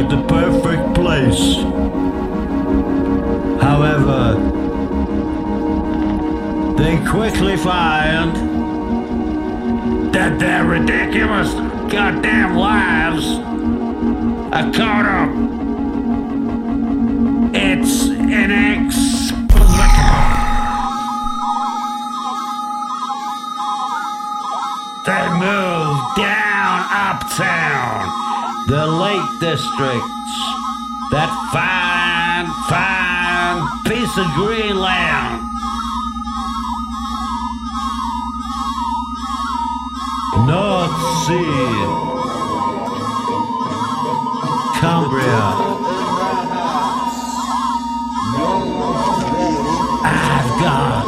Like the perfect place. However, they quickly find that their ridiculous goddamn lives are caught up. It's inexplicable. Districts, that fine, fine piece of Greenland. North Sea, Cumbria. I've got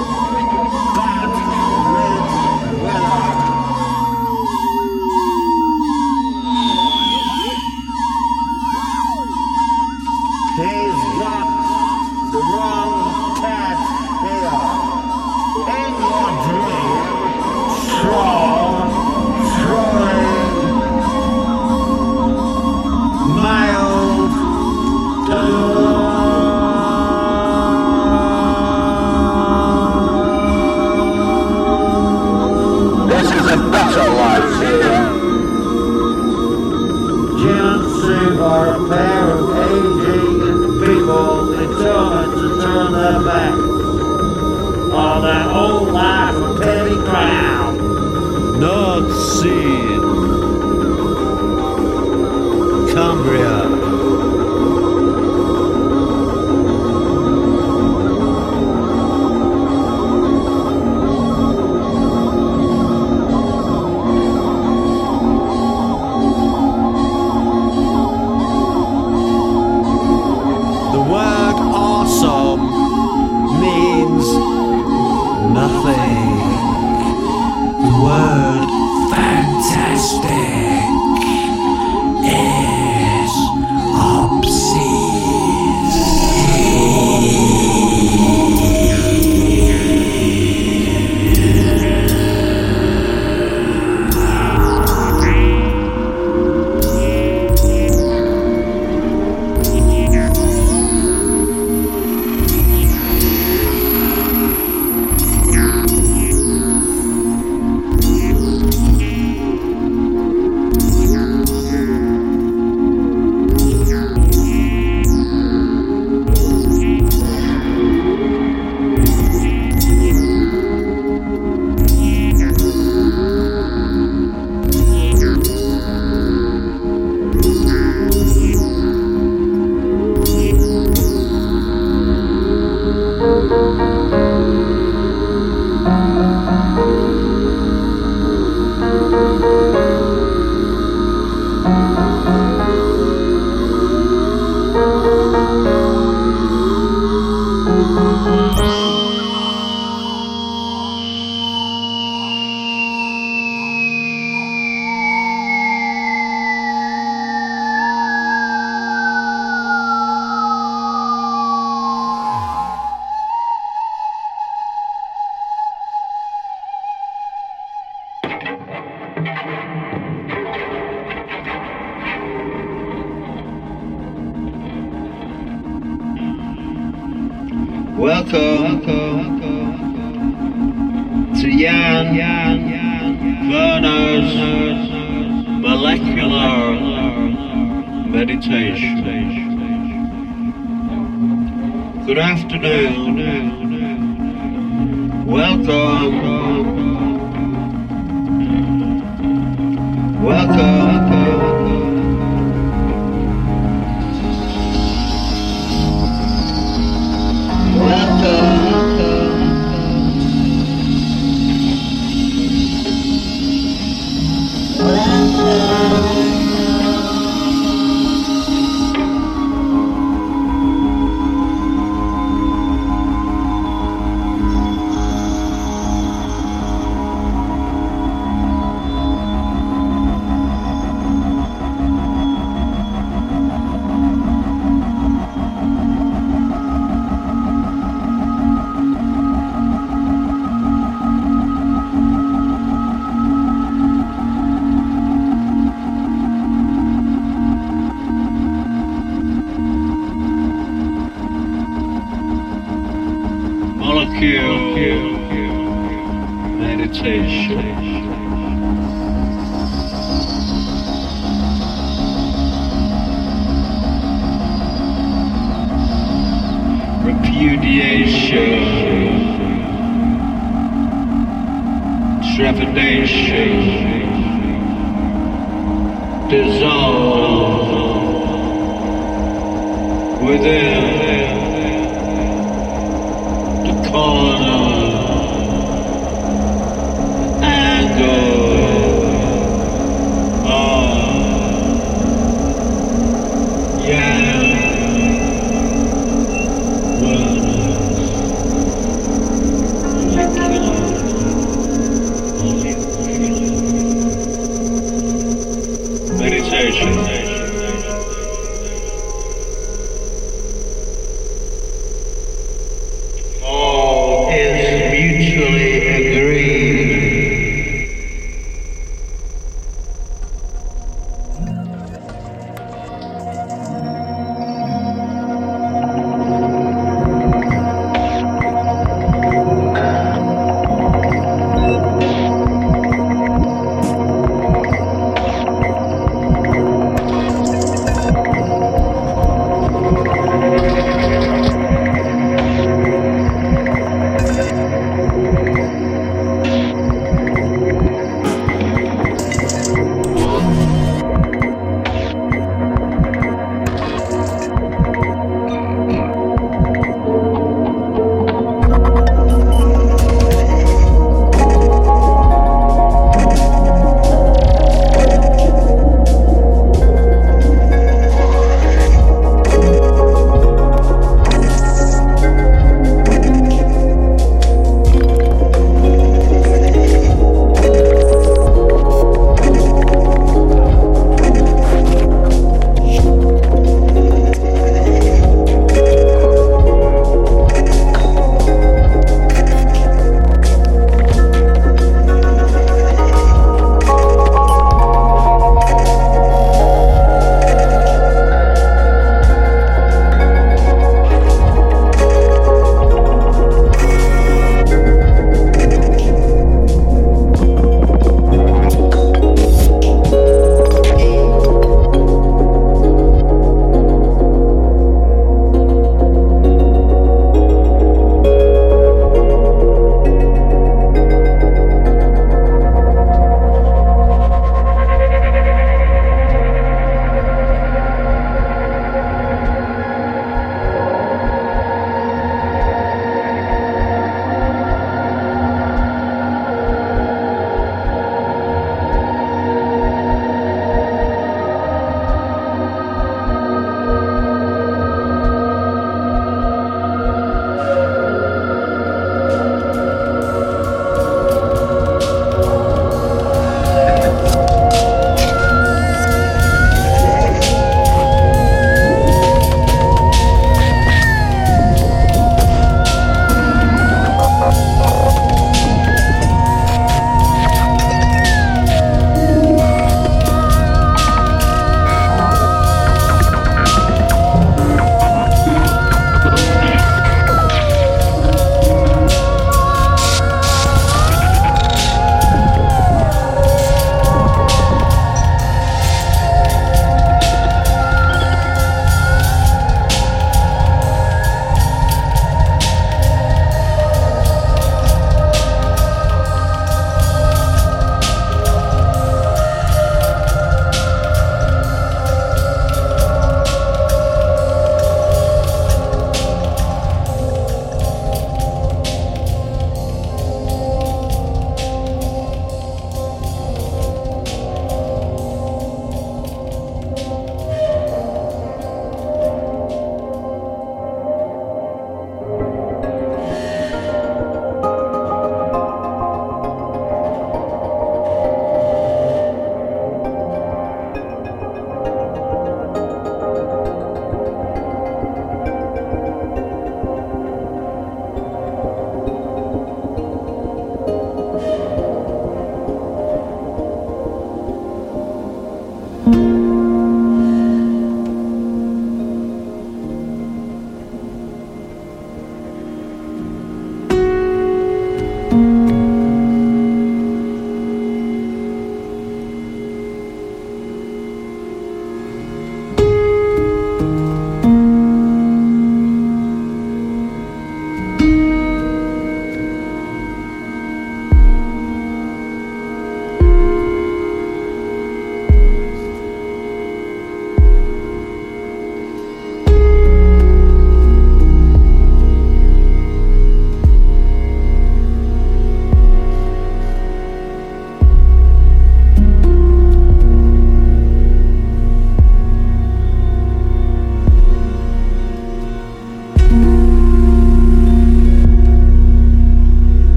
North Sea,